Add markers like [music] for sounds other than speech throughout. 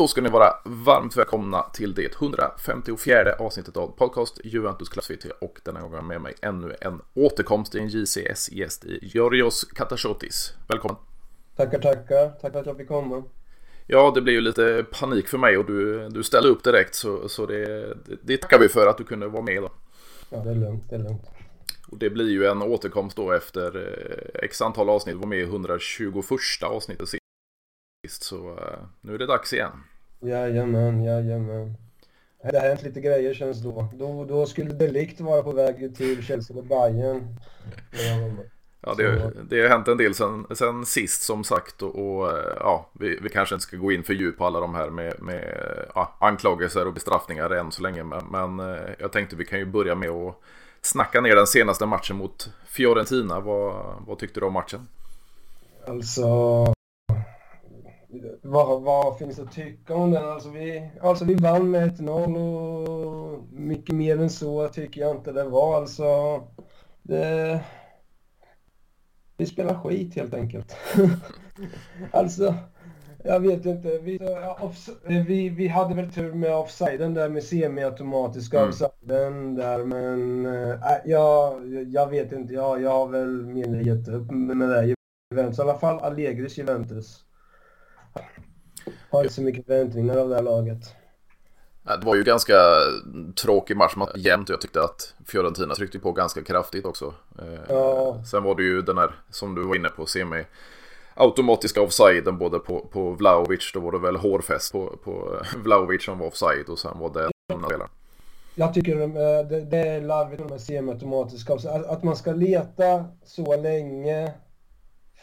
Då ska ni vara varmt välkomna till det 154 avsnittet av podcast Juventus Klassvt och denna gången med mig ännu en återkomst i en JCS-gäst i Georgios Katashotis. Välkommen! Tackar, tackar. Tack för att jag fick komma. Ja, det blev ju lite panik för mig och du, du ställde upp direkt så, så det, det tackar vi för att du kunde vara med då. Ja, det är lugnt, det är lugnt. Och det blir ju en återkomst då efter eh, x antal avsnitt, var med i 121 avsnittet sist. Så eh, nu är det dags igen. Jajamän, jajamän. Det har hänt lite grejer känns då. Då, då skulle Delikt vara på väg till Chelsea och Bayern. Ja, det, det har hänt en del sen, sen sist som sagt och, och ja, vi, vi, kanske inte ska gå in för djup på alla de här med, med ja, anklagelser och bestraffningar än så länge. Men, men eh, jag tänkte vi kan ju börja med att snacka ner den senaste matchen mot Fiorentina. Vad, vad tyckte du om matchen? Alltså, vad, vad finns det att tycka om den? Alltså vi, alltså vi vann med 1-0 och mycket mer än så tycker jag inte det var. Alltså, det, vi spelar skit helt enkelt. [laughs] alltså, jag vet inte. Vi, vi, vi hade väl tur med offsiden där med semiautomatiska mm. offsiden där men äh, jag, jag vet inte. Jag, jag har väl mer gett upp med det. Juventus, i alla fall Allegris Juventus. Har inte så mycket förväntningar av det här laget. Det var ju ganska tråkig match, jämnt jag tyckte att Fiorentina tryckte på ganska kraftigt också. Eh, ja. Sen var det ju den här, som du var inne på, semi automatiska offsiden både på, på Vlaovic, då var det väl hårfäst på, på [laughs] Vlaovic som var offside och sen var det spelaren. Jag tycker eh, det, det är larvigt med semiautomatiska, att man ska leta så länge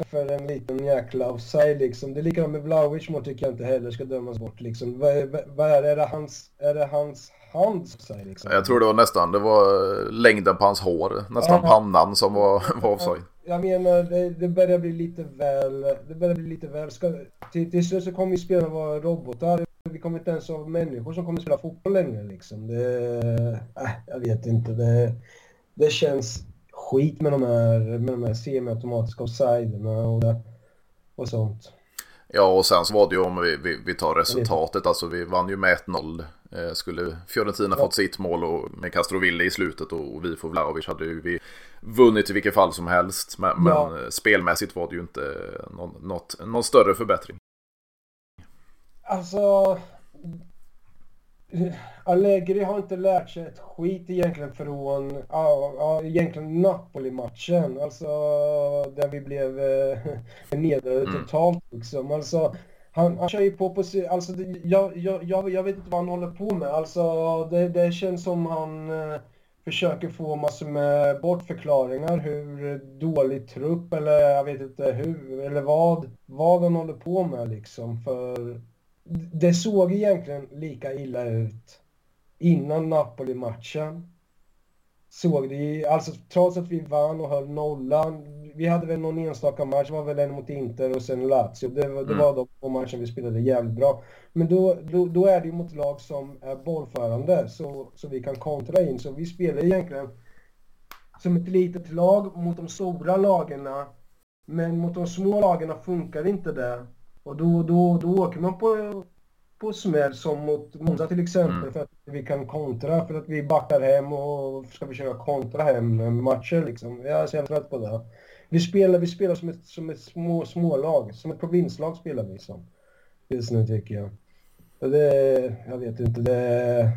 för en liten jäkla offside liksom. Det är likadant med Vlahovic mål tycker jag inte heller ska dömas bort liksom. Vad är, vad är det? Är det hans, är det hans hand offside liksom? Jag tror det var nästan, det var längden på hans hår, nästan ja. pannan som var, [laughs] var offside. Jag menar, det, det börjar bli lite väl, det börjar bli lite väl, ska, till, till slut så kommer ju spelarna vara robotar. Vi kommer inte ens ha människor som kommer spela fotboll längre liksom. Det, äh, jag vet inte, det, det känns skit med de här, med de här semiautomatiska offsiderna och, och sånt. Ja, och sen så var det ju om vi, vi, vi tar resultatet, alltså vi vann ju med 1-0. Eh, skulle Fiorentina ja. fått sitt mål och med Castroville i slutet och, och vi får Vlahovic hade ju vi vunnit i vilket fall som helst. Men, ja. men spelmässigt var det ju inte någon, något, någon större förbättring. Alltså, Allegri har inte lärt sig ett skit egentligen från ja, ja, egentligen Napoli-matchen. Alltså där vi blev eh, [laughs] nedrade mm. totalt liksom. Alltså, han, han kör ju på på alltså jag, jag, jag, jag vet inte vad han håller på med. Alltså det, det känns som han eh, försöker få massor med bortförklaringar hur dålig trupp eller jag vet inte hur eller vad, vad han håller på med liksom. För det såg egentligen lika illa ut innan Napoli-matchen. Såg det alltså trots att vi vann och höll nollan. Vi hade väl någon enstaka match, var väl en mot Inter och sen Lazio. Det, det mm. var de två matcherna vi spelade jävligt bra. Men då, då, då, är det ju mot lag som är bollförande så, så vi kan kontra in. Så vi spelar egentligen som ett litet lag mot de stora lagarna. Men mot de små lagarna funkar inte det. Och då, då, då åker man på, på smäll som mot Monza till exempel mm. för att vi kan kontra, för att vi backar hem och ska försöka kontra hem matcher liksom. Jag är så jävla trött på det. Vi spelar, vi spelar som ett, som ett små, smålag, som ett provinslag spelar vi som. Just nu tycker jag. Och det, jag vet inte, det,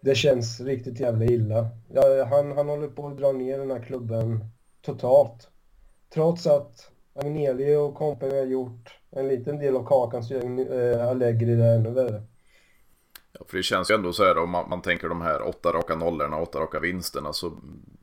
det känns riktigt jävla illa. Ja, han, han håller på att dra ner den här klubben totalt. Trots att Agnelli och kompani har gjort en liten del av kakan så gör äh, Allegri det ännu värre. Ja, för det känns ju ändå så här om man, man, tänker de här åtta raka nollorna, åtta raka vinsterna. Så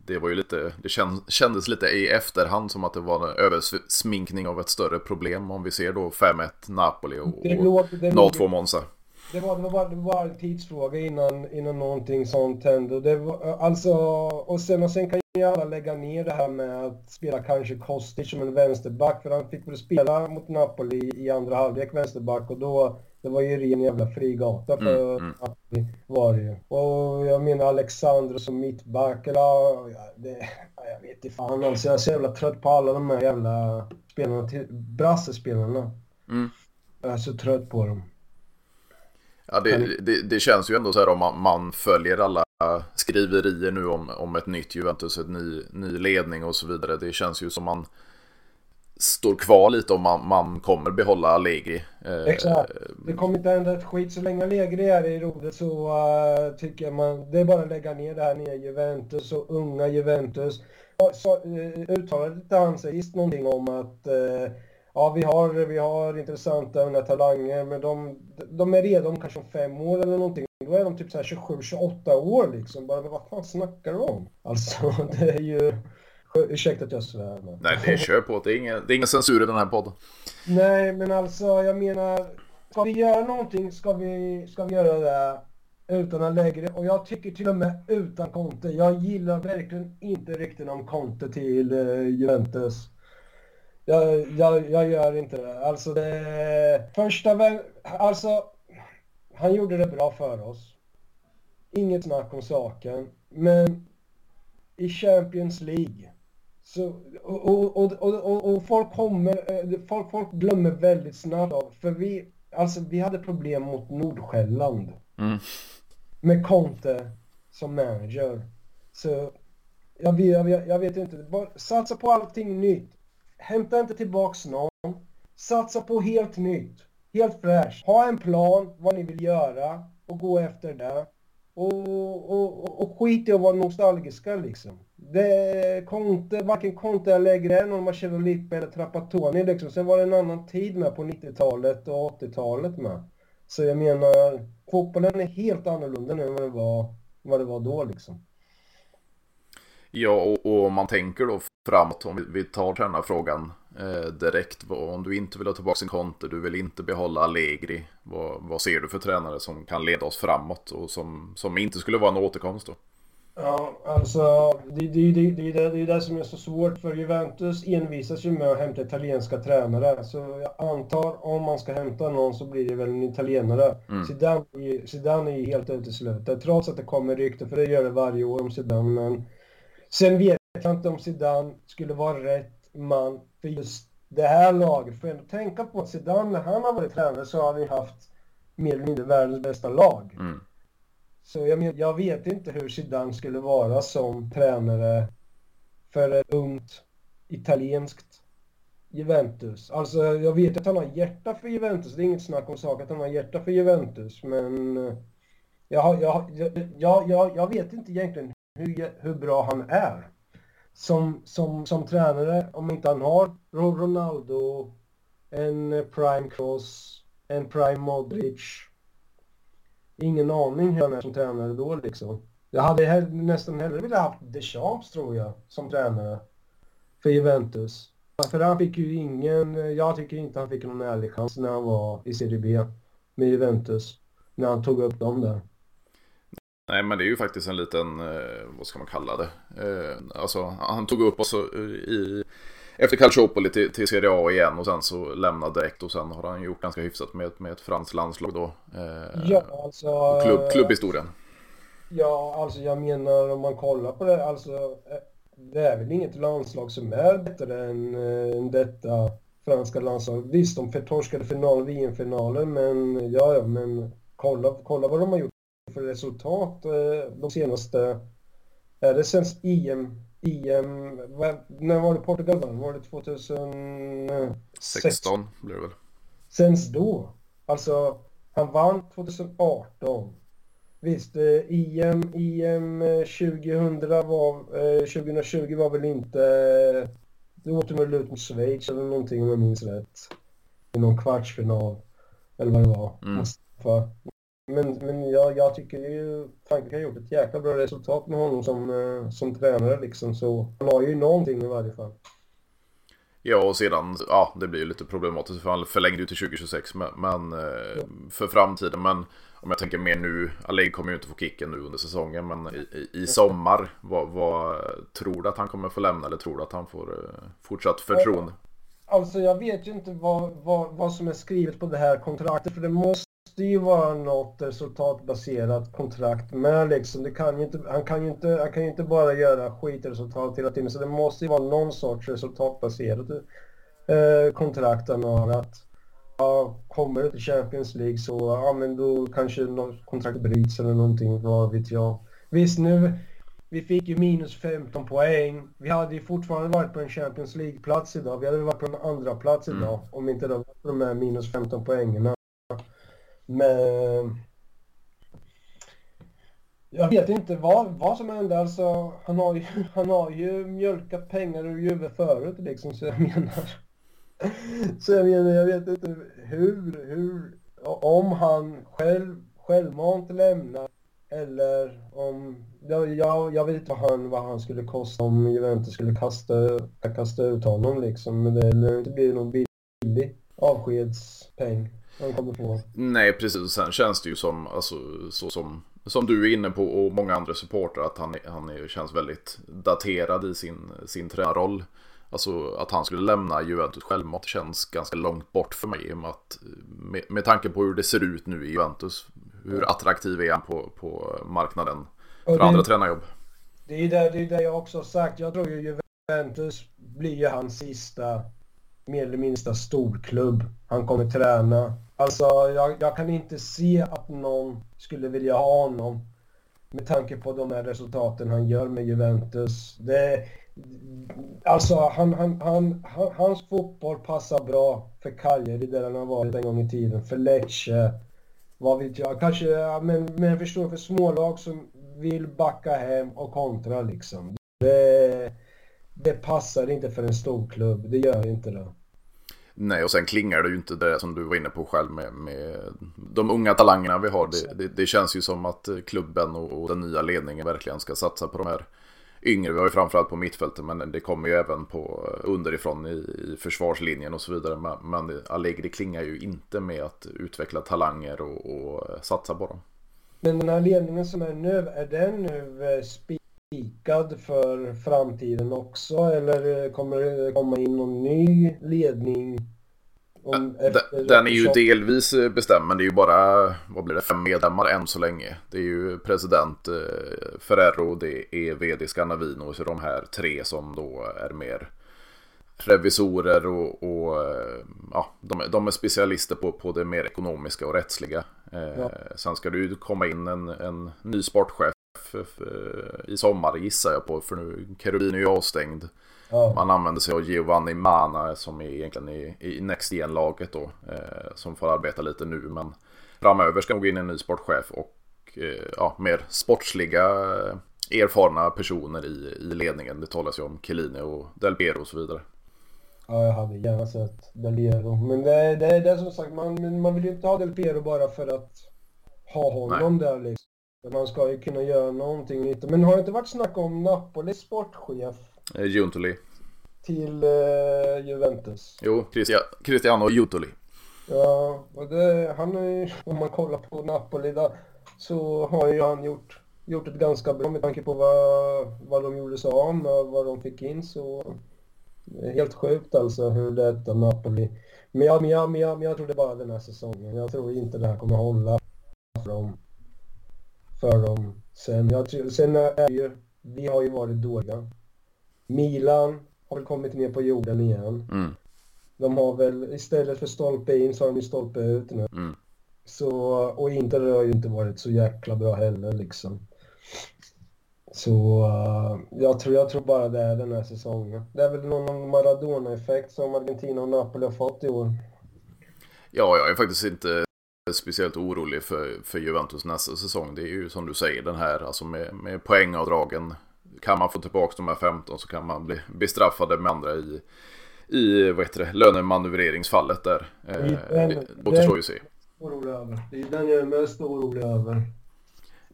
det var ju lite, det kändes lite i efterhand som att det var en översminkning av ett större problem. Om vi ser då 5-1 Napoli och, och 0-2 Monza. Det var, det var, bara, det var en tidsfråga innan, innan någonting sånt hände. Det var, alltså, och, sen, och sen kan ju alla lägga ner det här med att spela kanske Kostic som en vänsterback. För han fick väl spela mot Napoli i andra halvlek vänsterback och då det var ju ren jävla frigata för mm, mm. Napoli var det ju. Och jag menar Alexander som mittback eller ja, det, jag vet inte fan alltså. Jag är så jävla trött på alla de här jävla spelarna, brassespelarna. Mm. Jag är så trött på dem. Ja, det, det, det, känns ju ändå så här om man, man, följer alla skriverier nu om, om ett nytt Juventus, ett ny, ny ledning och så vidare. Det känns ju som man står kvar lite om man, man kommer behålla Allegri. Eh, Exakt. Det kommer inte hända ett skit. Så länge Allegri är i rodet så uh, tycker jag man, det är bara att lägga ner det här nya Juventus och unga Juventus. Så, uh, uttalade han sist någonting om att uh, ja, vi har, vi har intressanta unga talanger, men de, de är redo om kanske fem år eller någonting. Då är de typ 27-28 år liksom. Bara, men vad fan snackar du om? Alltså, [laughs] det är ju... Ursäkta att jag svär. Men... Nej, det är kör på. Det är, ingen, det är ingen censur i den här podden. Nej, men alltså jag menar. Ska vi göra någonting ska vi, ska vi göra det utan en lägre. Och jag tycker till och med utan Conte. Jag gillar verkligen inte riktigt om Conte till uh, Juventus. Jag, jag, jag gör inte det. Alltså det... Första Alltså, han gjorde det bra för oss. Inget snack om saken. Men i Champions League så, och, och, och, och, folk kommer, eh, folk, folk glömmer väldigt snabbt av, för vi, alltså vi hade problem mot Nordsjälland. Mm. Med Conte som manager. Så jag, jag, jag vet inte, satsa på allting nytt. Hämta inte tillbaks någon. Satsa på helt nytt. Helt fräscht. Ha en plan vad ni vill göra och gå efter det. Och, och, och skit i att vara nostalgiska liksom. Det, Conte, varken Conte eller Allegri är någon Lippe eller Trapattoni liksom. Sen var det en annan tid med på 90-talet och 80-talet med. Så jag menar, fotbollen är helt annorlunda nu än vad det var, vad det var då liksom. Ja, och, och man tänker då framåt, om vi, tar tränarfrågan eh, direkt. Om du inte vill ha tillbaka sin Conte, du vill inte behålla Allegri. Vad, vad ser du för tränare som kan leda oss framåt och som, som inte skulle vara en återkomst då? Ja, alltså det, det, det, det, det, det är det som är så svårt för Juventus envisas ju med att hämta italienska tränare. Så jag antar om man ska hämta någon så blir det väl en italienare. Mm. Zidane, Zidane är helt uteslutet, trots att det kommer rykten, för det gör det varje år om Zidane. Men sen vet jag inte om Zidane skulle vara rätt man för just det här laget. För att tänka på att Zidane, när han har varit tränare så har vi haft mer eller mindre världens bästa lag. Mm. Så jag, jag vet inte hur Zidane skulle vara som tränare för ett ungt italienskt Juventus. Alltså jag vet att han har hjärta för Juventus, det är inget snack om saken att han har hjärta för Juventus, men eh, jag, jag, jag, jag, jag vet inte egentligen hur, hur bra han är som, som, som tränare, om inte han har Ronaldo, en Prime Cross, en Prime Modric, ingen aning hur han är som tränare då liksom. Jag hade nästan hellre velat ha Deschamps tror jag, som tränare för Juventus. För han fick ju ingen, jag tycker inte han fick någon ärlig chans när han var i Serie B med Juventus. När han tog upp dem där. Nej men det är ju faktiskt en liten, eh, vad ska man kalla det? Eh, alltså han tog upp oss i efter Calciopoli till, till Serie A igen och sen så lämnade direkt och sen har han gjort ganska hyfsat med, med ett franskt landslag då. Eh, ja, alltså. Klubb, klubbhistorien. Ja, alltså jag menar om man kollar på det, alltså eh, det är väl inget landslag som är bättre än, än detta franska landslag. Visst, de torskade final, VM-finalen, men ja, ja, men kolla, kolla vad de har gjort för resultat äh, de senaste, är det sen EM EM, när var det Portugal vann? Var det 2016? blir det väl. Sen då. Alltså, han vann 2018. Visst, EM, EM 2000 var, 2020 var väl inte... Det åkte väl ut mot Schweiz eller någonting om jag minns rätt. I någon kvartsfinal. Eller vad det var. Mm. Men, men jag, jag tycker ju Frankrike har gjort ett jäkla bra resultat med honom som, eh, som tränare liksom. Så han har ju någonting i varje fall. Ja, och sedan, ja, det blir ju lite problematiskt för han förlängde ju till 2026, men, men eh, ja. för framtiden. Men om jag tänker mer nu, Alleg kommer ju inte få kicken nu under säsongen, men i, i sommar, vad, vad, tror du att han kommer få lämna eller tror du att han får eh, fortsatt förtroende? Alltså jag vet ju inte vad, vad, vad som är skrivet på det här kontraktet, för det måste måste ju vara något resultatbaserat kontrakt med liksom. Det kan ju inte, han, kan ju inte, han kan ju inte bara göra skitresultat hela tiden. Så det måste ju vara någon sorts resultatbaserat eh, kontrakt han har. Att kommer du till Champions League så ja, men då kanske något kontrakt bryts eller någonting, vad vet jag. Visst nu, vi fick ju minus 15 poäng. Vi hade ju fortfarande varit på en Champions League-plats idag. Vi hade varit på en andra plats mm. idag mm. om inte det var på de här minus 15 poängen. Men... Jag vet inte vad, vad som hände. Alltså, han, har ju, [laughs] han har ju mjölkat pengar ur Juve förut liksom, så jag menar... [laughs] Så jag menar, jag vet inte hur, hur... Om han själv, självmant lämnar eller om... Jag, jag, jag vet inte vad han, vad han skulle kosta om Juventus skulle kasta, kasta ut honom liksom. Men det lär inte bli någon billig avskedspeng kommer få. Nej, precis. Sen känns det ju som, alltså, så som, som du är inne på och många andra supportrar att han, han är, känns väldigt daterad i sin, sin tränarroll. Alltså att han skulle lämna Juventus självmant känns ganska långt bort för mig. Med, att, med, med tanke på hur det ser ut nu i Juventus. Hur attraktiv är han på, på marknaden för det, andra tränarjobb? Det är det, det är det jag också har sagt. Jag tror ju Juventus blir ju hans sista, mer eller minsta storklubb. Han kommer träna. Alltså jag, jag kan inte se att någon skulle vilja ha honom. Med tanke på de här resultaten han gör med Juventus. Det, Alltså han, han, han, hans fotboll passar bra för Cagliari där han har varit en gång i tiden. För Lecce. Vad vet jag. Kanske, men, men förstår för smålag som vill backa hem och kontra liksom. Det, det passar inte för en stor klubb. Det gör inte det. Nej, och sen klingar det ju inte det som du var inne på själv med, med de unga talangerna vi har. Det, det, det känns ju som att klubben och, och, den nya ledningen verkligen ska satsa på de här yngre. Vi har ju framförallt på mittfältet men det kommer ju även på underifrån i, i försvarslinjen och så vidare. Men, men Allegri klingar ju inte med att utveckla talanger och, och satsa på dem. Men den här ledningen som är nu, är den nu eh, spik spikad för framtiden också? Eller kommer det komma in någon ny ledning om, den är ju delvis eh, bestämd men det är ju bara vad blir det, fem medlemmar än så länge. Det är ju president eh, Ferrero, det är vd Scanavino och så de här tre som då är mer revisorer och, och eh, ja, de, de, är specialister på, på det mer ekonomiska och rättsliga. Ja. Sen ska det ju komma in en, en ny sportchef i sommar gissar jag på för nu Kerolin är ju avstängd. Ja. Man använder sig av Giovanni Mana som är egentligen i, i Next Gen-laget då. Eh, som får arbeta lite nu men framöver ska nog in en ny sportchef och eh, ja, mer sportsliga eh, erfarna personer i, i ledningen. Det talas ju om Chiellini och Del Piero och så vidare. Ja, jag hade gärna sett Del Piero. Men det, det, det är som sagt, man, man vill ju inte ha Del Piero bara för att ha honom Nej. där liksom. Man ska ju kunna göra någonting nytt. Men har det inte varit snack om Napolis sportchef Eh, Giuntoli. Till uh, Juventus. Jo, Cristiano Giuntoli. Ja, och det, han är ju, om man kollar på Napoli där, så har ju han gjort, gjort ett ganska bra med tanke på vad, vad de gjorde sig av med och vad de fick in så helt sjukt alltså hur det är Napoli. Men jag, men, jag, men, jag, men jag tror det bara den här säsongen. Jag tror inte det här kommer hålla för dem. För dem. Sen, jag, sen är ju, vi har ju varit dåliga. Milan har väl kommit ner på jorden igen. Mm. De har väl istället för stolpe in så har de ju stolpe ut nu. Mm. Så, och Inter har ju inte varit så jäkla bra heller liksom. Så uh, jag, tror, jag tror bara det är den här säsongen. Det är väl någon Maradona-effekt som Argentina och Napoli har fått i år. Ja, jag är faktiskt inte speciellt orolig för, för Juventus nästa säsong. Det är ju som du säger den här alltså med, med poängavdragen kan man få tillbaka de här 15 så kan man bli bestraffade med andra i, i vad heter det, lönemanövreringsfallet där. Eh, den, det återstår ju se. Det är den jag är mest orolig över.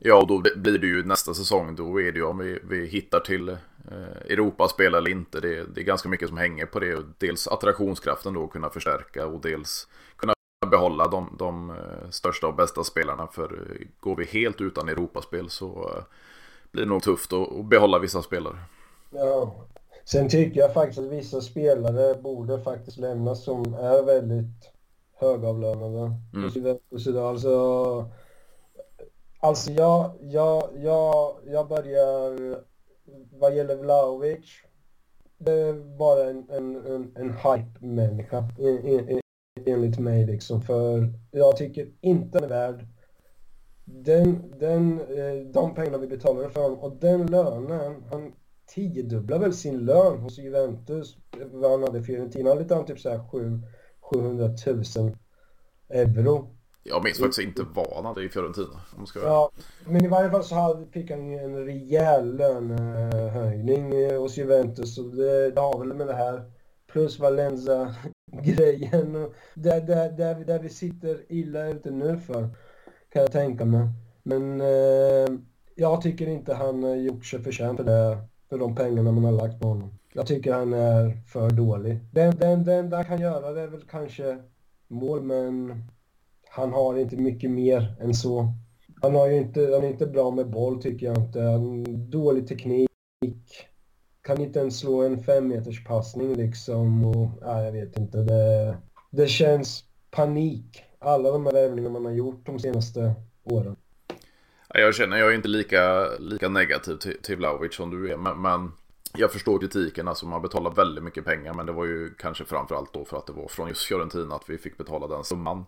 Ja, och då blir det ju nästa säsong. Då är det ju om vi, vi hittar till eh, Europaspel eller inte. Det, det, är ganska mycket som hänger på det. Dels attraktionskraften då kunna förstärka och dels kunna behålla de, de eh, största och bästa spelarna. För eh, går vi helt utan Europaspel så eh, blir nog tufft att behålla vissa spelare. Ja. Sen tycker jag faktiskt att vissa spelare borde faktiskt lämnas som är väldigt högavlönade. Mm. Alltså, alltså jag, jag, jag, jag börjar, vad gäller Vlahovic, det är bara en, en, en, en hype-människa enligt mig liksom. För jag tycker inte han är värd den, den, eh, de pengarna vi betalade för honom och den lönen, han tiodubblar väl sin lön hos Juventus, vad han hade i Fiorentina, han lite typ såhär 700 000 euro. Jag minns faktiskt inte vad han hade i Fiorentina. Om ska... Ja, men i varje fall så hade, fick han en rejäl lönehöjning hos Juventus. Och det, det har väl med det här plus Valenza-grejen. [laughs] Där, där, där, där vi sitter illa ute nu för, kan jag tänka mig. Men eh, jag tycker inte han har gjort sig förtjänt för det, för de pengarna man har lagt på honom. Jag tycker han är för dålig. Den, den, den där kan göra det är väl kanske mål, men han har inte mycket mer än så. Han, har ju inte, han är inte bra med boll tycker jag inte. Han dålig teknik. Kan inte ens slå en femmeters passning liksom. Och, nej, jag vet inte. Det, det känns panik. Alla de här värvningarna man har gjort de senaste åren. Jag känner, jag är inte lika, lika negativ till, till Vlahovic som du är. Men, men jag förstår kritiken, alltså man betalar väldigt mycket pengar. Men det var ju kanske framförallt då för att det var från just Fiorentina att vi fick betala den summan.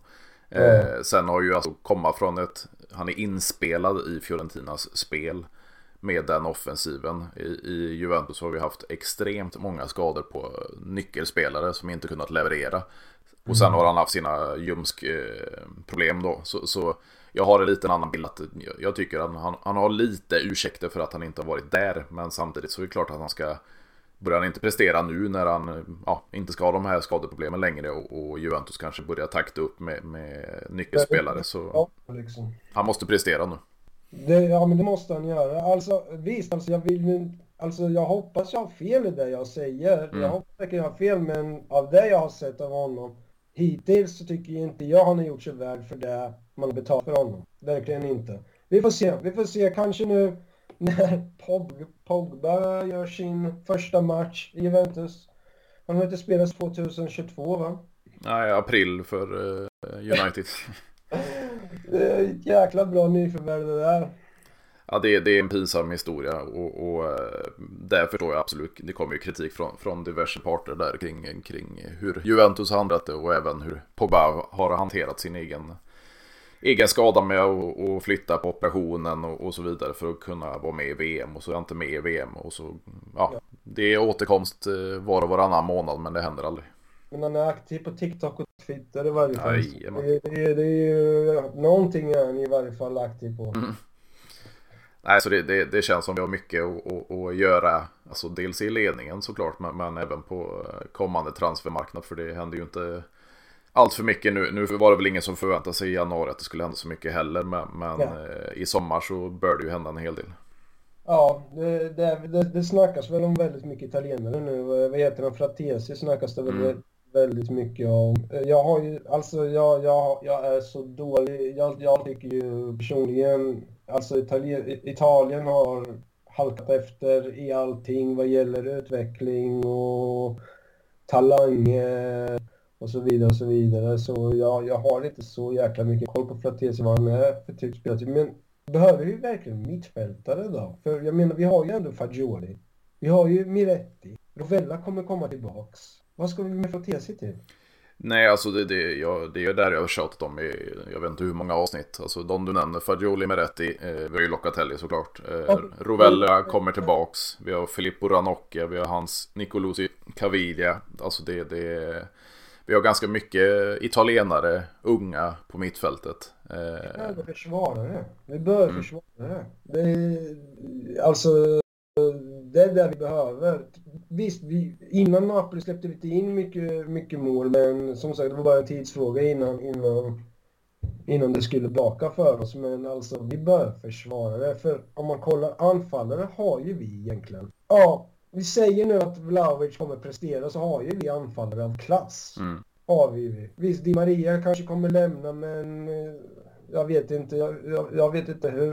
Eh, sen har ju alltså komma från ett, han är inspelad i Fiorentinas spel med den offensiven. I, I, Juventus har vi haft extremt många skador på nyckelspelare som inte kunnat leverera. Och sen mm. har han haft sina ljumsk-problem då. Så, så, jag har en liten annan bild. Att jag tycker att han, han har lite ursäkter för att han inte har varit där. Men samtidigt så är det klart att han ska börjar han inte prestera nu när han ja, inte ska ha de här skadeproblemen längre och, och Juventus kanske börjar takta upp med, med nyckelspelare så liksom. han måste prestera nu. Det, ja men det måste han göra. Alltså visst, alltså jag vill Alltså jag hoppas jag har fel i det jag säger. Mm. Jag hoppas att jag har fel men av det jag har sett av honom hittills så tycker inte jag han har gjort sig värd för det man har betalat för honom. Verkligen inte. Vi får se. Vi får se. Kanske nu när Pogba gör sin första match i Juventus. Han har inte spelat 2022 va? Nej, april för uh, United. [laughs] jäkla bra nyförvärv det där. Ja, det är, det är en pinsam historia och, och uh, där förstår jag absolut. Det kommer ju kritik från, från diverse parter där kring, kring hur Juventus har handlat det och även hur Pogba har hanterat sin egen egen skada med att flytta på operationen och, och, så vidare för att kunna vara med i VM och så är jag inte med i VM och så ja, det är återkomst eh, var och varannan månad men det händer aldrig. Men han är aktiv på TikTok och Twitter i varje fall. Det, det, det, är ju någonting är han i varje fall aktiv på. Mm. Nej, så det, det, det, känns som vi har mycket att, att, att, göra. Alltså dels i ledningen såklart, men, men även på eh, kommande transfermarknad. För det händer ju inte allt för mycket nu. Nu var det väl ingen som förväntade sig i januari att det skulle hända så mycket heller. Men, men ja. Eh, i sommar så bör det ju hända en hel del. Ja, det, det, det snackas väl om väldigt mycket italienare nu. Vad heter han? Fratesi snackas det väl mm väldigt mycket om. Eh, jag har ju, alltså jag, jag, jag är så dålig. Jag, jag tycker ju personligen, alltså Italien, Italien har halkat efter i allting vad gäller utveckling och talang och så vidare och så vidare. Så jag, jag har inte så jäkla mycket koll på Fratesi vad han är för typ spelare. Men behöver vi verkligen mittfältare då? För jag menar, vi har ju ändå Fagioli. Vi har ju Miretti. Rovella kommer komma tillbaks. Vad ska vi med Fratesi till? Nej, alltså det, det, jag, det är där jag har tjatat om i, jag vet inte hur många avsnitt. Alltså de du nämner, Fagioli, Meretti, eh, vi har ju Locatelli såklart. Eh, Rovella kommer tillbaks. Vi har Filippo Ranocchia, vi har hans Nicolosi Caviglia. Alltså det, det, vi har ganska mycket italienare, unga på mittfältet. Vi behöver försvarare. Vi behöver mm. försvarare. Det är, alltså, det är det vi behöver. Visst, vi, innan Napoli släppte vi inte in mycket, mycket mål, men som sagt, det var bara en tidsfråga innan, innan, innan det skulle baka för oss. Men alltså, vi behöver försvarare. För om man kollar, anfallare har ju vi egentligen. Ja, vi säger nu att Vlahovic kommer prestera så har ju vi anfallare av klass. Mm. Har vi. Visst, Di Maria kanske kommer lämna men eh, jag vet inte. Jag, jag, jag vet inte hur.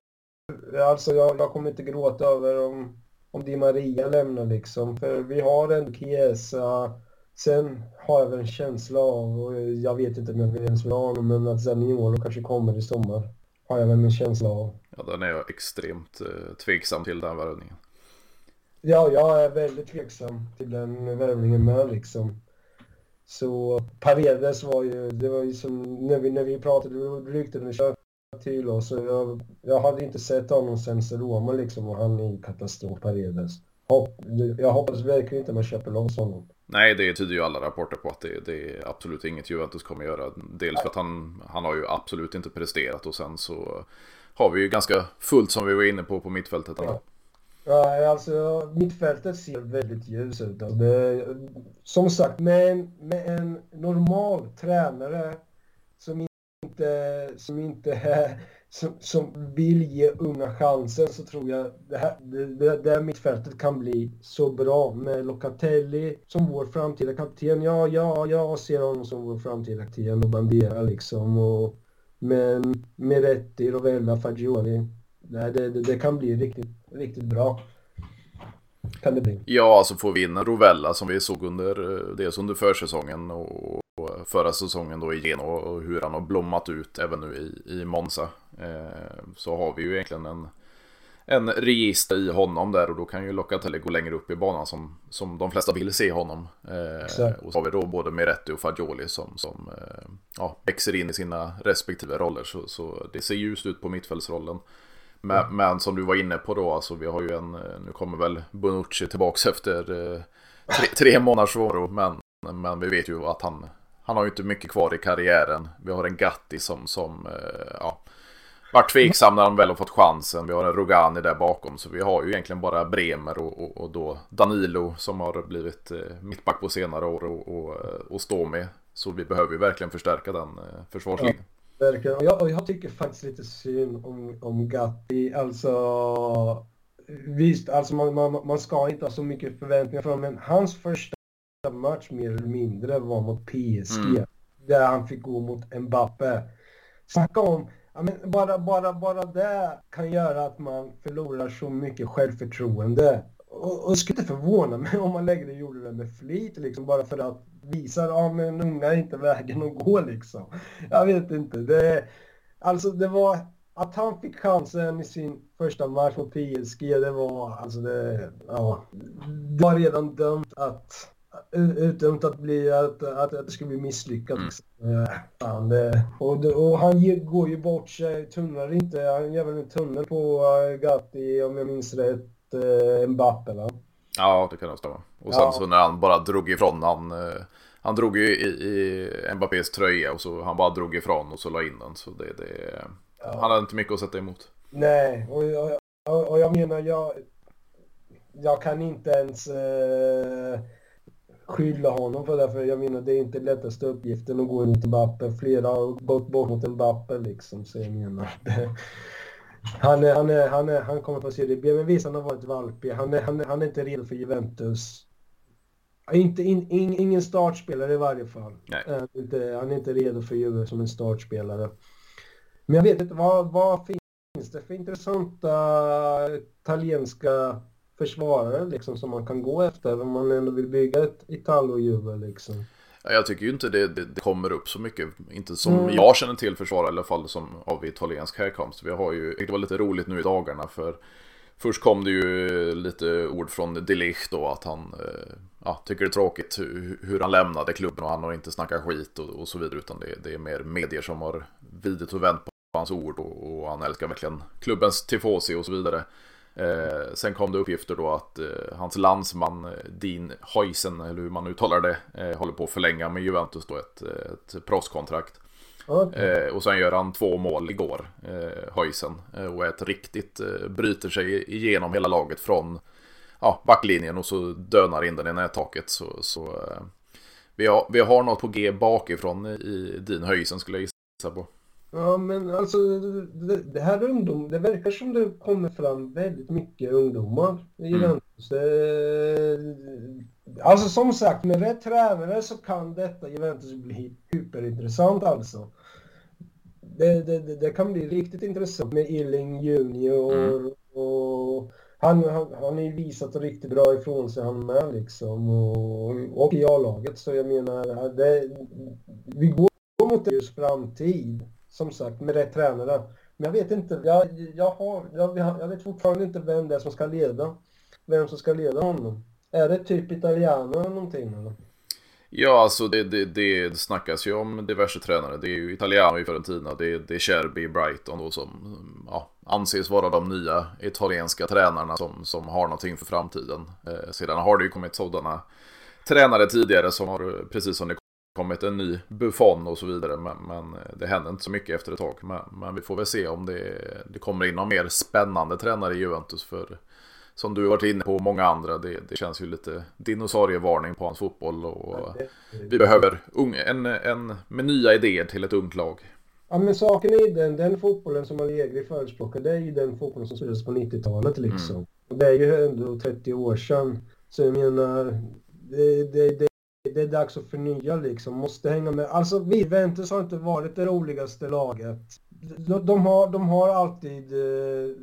Alltså jag, jag, kommer inte gråta över om, om Di Maria lämnar liksom. För vi har en Chiesa. Sen har jag väl en känsla av, och jag vet inte om jag vill ens vill ha honom, men att Zaniolo kanske kommer i sommar. Har jag väl en känsla av. Ja, den är jag extremt eh, tveksam till den värvningen. Ja, jag är väldigt tveksam till den värvningen med liksom. Så Paredes var ju, det var ju som när vi, när vi pratade ryktade köra till oss. Jag, jag hade inte sett honom sen Roma liksom och han är katastrof Paredes. Hopp, jag hoppas verkligen inte man köper loss honom. Nej, det tyder ju alla rapporter på att det, det är absolut inget Juventus kommer göra. Dels för att han, han har ju absolut inte presterat och sen så har vi ju ganska fullt som vi var inne på på mittfältet. Ja. Ja, alltså mittfältet ser väldigt ljus ut. Det, som sagt, med en, med en normal tränare inte, som inte som, som vill ge unga chansen så tror jag det här, det, det här mittfältet kan bli så bra med Locatelli som vår framtida kapten. Ja, ja, jag ser honom som vår framtida kapten och Bandera liksom. Och, men Meretti, Rovella, Fagioli. Det, det, det kan bli riktigt, riktigt bra. Kan det bli. Ja, alltså får vi in en Rovella som vi såg under, eh, dels under försäsongen och förra säsongen då igen och hur han har blommat ut även nu i, i Monza. Eh, så har vi ju egentligen en, en register i honom där och då kan ju Locatelli gå längre upp i banan som, som de flesta vill se honom. Eh, och så har vi då både Meretti och Fagioli som, som eh, ja, växer in i sina respektive roller. Så, så det ser ljust ut på mittfältsrollen. Men, mm. men, som du var inne på då, alltså vi har ju en, nu kommer väl Bonucci tillbaks [laughs] efter eh, tre, tre månaders varo, men, men vi vet ju att han, han har ju inte mycket kvar i karriären. Vi har en Gatti som, som eh, ja, var tveksam när han väl har fått chansen. Vi har en Rogani där bakom. Så vi har ju egentligen bara Bremer och, och, och då Danilo som har blivit eh, mittback på senare år och, och, eh, och stå med. Så vi behöver ju verkligen förstärka den försvarslinjen. Ja, verkligen. Och jag, jag tycker faktiskt lite synd om, om Gatti. Alltså visst, alltså man, man, man ska inte ha så mycket förväntningar för, men hans första match mer eller mindre var mot PSG. Mm. Där han fick gå mot Mbappe. Snacka om Ja, men bara, bara, bara det kan göra att man förlorar så mycket självförtroende. Och, och skulle inte förvåna mig om man lägger det gjorde det med flit, liksom, bara för att visa att ja, men unga är inte vägen att gå. Liksom. Jag vet inte. Det, alltså, det var att han fick chansen i sin första match mot PSG, det var alltså det, ja, det var redan dömt att utdömt att, bli, att, att, att det skulle bli misslyckat. Mm. Liksom. Fan, det, och, och han går ju bort sig, tunnlar inte. Han gör väl en tunnel på uh, Gatti om jag minns rätt, uh, Mbappe va? Ja, det kan det stämma. Och sen ja. så när han bara drog ifrån, han, han drog ju i, i Mbappés tröja och så han bara drog ifrån och så la in den. Så det, det, ja. Han hade inte mycket att sätta emot. Nej, och, och, och jag menar, jag, jag kan inte ens... Uh, skylla honom för det, för jag menar det är inte lättaste uppgiften att gå mot Mbappe. Flera har gått bort mot Mbappe liksom, så jag menar det. Han, är, han, är, han, är, han kommer på Serie B, men visst han har varit valpig. Han är, han, är, han är inte redo för Juventus. Inte, in, in, ingen startspelare i varje fall. Nej. Inte, han är inte redo för Juve som en startspelare. Men jag vet inte, vad, vad finns det för intressanta italienska försvarare liksom som man kan gå efter om man ändå vill bygga ett Italo-Juve liksom. Jag tycker ju inte det, det, det, kommer upp så mycket, inte som mm. jag känner till försvarare i alla fall som av italiensk härkomst. Vi har ju, det var lite roligt nu i dagarna för först kom det ju lite ord från Delicht då att han eh, ja, tycker det är tråkigt hur, han lämnade klubben och han har inte snackat skit och, och så vidare utan det, det, är mer medier som har vidit och vänt på hans ord och, och han älskar verkligen klubbens tifosi och så vidare. Eh, sen kom det uppgifter då att eh, hans landsman eh, Dean Huysen, eller hur man uttalar det, eh, håller på att förlänga med Juventus då ett, ett proffskontrakt. Okay. Eh, och sen gör han två mål igår, eh, Huysen, eh, och ett riktigt eh, bryter sig igenom hela laget från ja, backlinjen och så dönar in den i nättaket. Så, så eh, vi, har, vi har något på G bakifrån i Dean Huysen skulle jag gissa på. Ja, men alltså det, det här ungdom, det verkar som det kommer fram väldigt mycket ungdomar i mm. Juventus. Mm. Alltså som sagt, med rätt tränare så kan detta Juventus bli superintressant alltså. Det, det, det kan bli riktigt intressant med Illing Junior mm. och han, han, han har ju visat riktigt bra ifrån sig han med liksom och, och i A-laget så jag menar det, vi går mot en ljus framtid som sagt, med rätt tränare. Men jag vet inte, jag, jag, har, jag, jag vet fortfarande inte vem det är som ska leda. Vem som ska leda honom. Är det typ Italiano eller någonting eller? Ja, alltså det, det, det snackas ju om diverse tränare. Det är ju Italiano i Fiorentina, det, det är Cherby i Brighton då som ja, anses vara de nya italienska tränarna som, som har någonting för framtiden. Eh, sedan har det ju kommit sådana tränare tidigare som har, precis som det kommit en ny Buffon och så vidare. Men, men det händer inte så mycket efter ett tag. Men, men vi får väl se om det, det kommer in någon mer spännande tränare i Juventus. För som du har varit inne på, många andra, det, det känns ju lite dinosaurievarning på hans fotboll. Och vi behöver en, en, med nya idéer till ett ungt lag. Ja men saken är den, den fotbollen som Allegri förespråkar, det är ju den fotbollen som spelades på 90-talet liksom. Mm. Och det är ju ändå 30 år sedan. Så jag menar, det, det, det, det är dags att förnya liksom, måste hänga med. Alltså vi, Ventus har inte varit det roligaste laget. De, de har, de har alltid... Eh,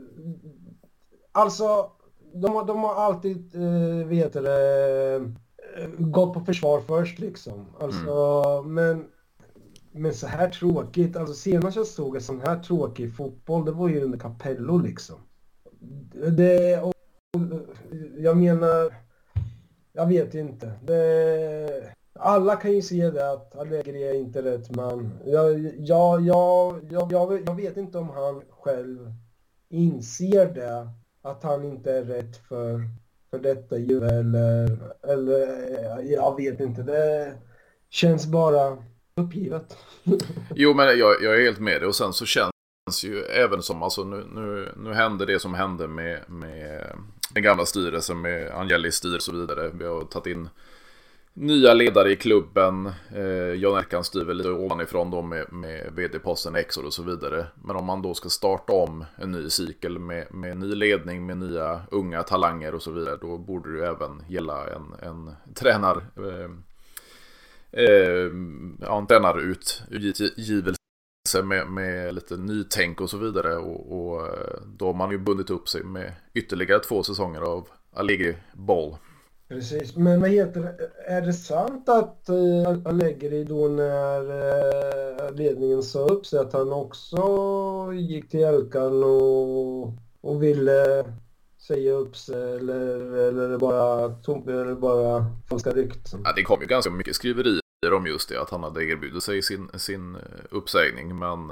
alltså, de har, de har alltid, eh, vet det, eh, gått på försvar först liksom. Alltså, mm. men, men så här tråkigt, alltså senast jag såg en sån här tråkig fotboll, det var ju under Capello liksom. Det, och, jag menar, jag vet inte. Det, alla kan ju se det att Allegri är inte rätt man. Jag, jag, jag, jag, jag, vet inte om han själv inser det att han inte är rätt för, för detta ju eller, eller jag vet inte. Det känns bara uppgivet. [laughs] jo, men jag, jag är helt med dig och sen så känns ju även som, alltså nu, nu, nu händer det som hände med, med den gamla styrelsen med Angelis styr och så vidare. Vi har tagit in nya ledare i klubben. Eh, Jan Erkan styr väl lite ovanifrån då med, med vd-posten Exor och så vidare. Men om man då ska starta om en ny cykel med, med ny ledning, med nya unga talanger och så vidare. Då borde det även gälla en, en tränar... Eh, eh, ja, en tränarutgivelse med, med lite nytänk och så vidare. Och, och eh, då har man ju bundit upp sig med ytterligare två säsonger av Allegri Boll. Precis, men vad heter det? Är det sant att uh, Allegri då när uh, ledningen sa upp sig att han också gick till Elkan och, och ville säga upp sig eller, eller bara, tom, eller bara falska rykten? Ja, det kom ju ganska mycket skriverier om just det, att han hade erbjudit sig sin, sin uppsägning. Men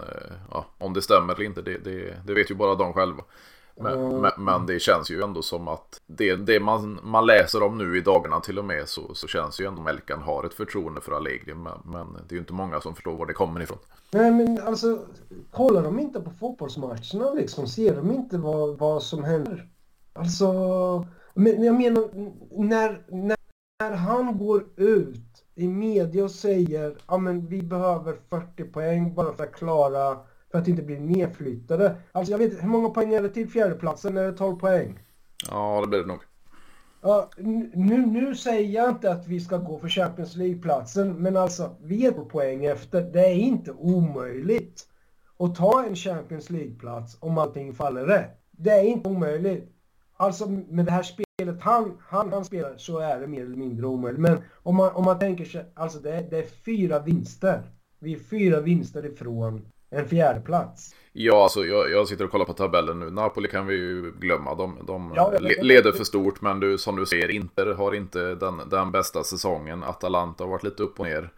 ja, om det stämmer eller inte, det, det, det vet ju bara de själva. Men, mm. men, men, det känns ju ändå som att det, det man, man läser om nu i dagarna till och med så, så känns ju ändå Melkan har ett förtroende för Allegri. Men, men det är ju inte många som förstår var det kommer ifrån. Nej men alltså kollar de inte på fotbollsmatcherna liksom? Ser de inte vad, vad som händer? Alltså, men jag menar när, när, när han går ut i media och säger att ja, vi behöver 40 poäng bara för att klara för att inte bli nedflyttade. Alltså jag vet hur många poäng är det till fjärdeplatsen? Är det 12 poäng? Ja, det blir det nog. Ja, nu, nu säger jag inte att vi ska gå för Champions League-platsen, men alltså vi är på poäng efter. Det är inte omöjligt att ta en Champions League-plats om allting faller rätt. Det är inte omöjligt. Alltså med det här spelet han, han, han spelar så är det mer eller mindre omöjligt. Men om man, om man tänker sig, alltså det är, det är fyra vinster. Vi är fyra vinster ifrån en fjärde plats. Ja, alltså jag, jag, sitter och kollar på tabellen nu. Napoli kan vi ju glömma. De, de ja, leder för stort, men du, som du säger, Inter har inte den, den bästa säsongen. Atalanta har varit lite upp och ner.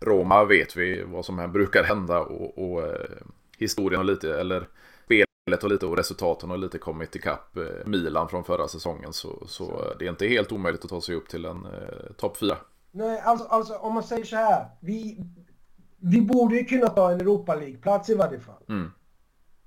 Roma vet vi vad som brukar hända och, och eh, historien har lite, eller har lite och resultaten har lite kommit ikapp eh, Milan från förra säsongen. Så, så det är inte helt omöjligt att ta sig upp till en eh, topp 4. Nej, alltså, alltså om man säger så här. Vi, vi borde ju kunna ta en Europa League-plats i varje fall. Mm.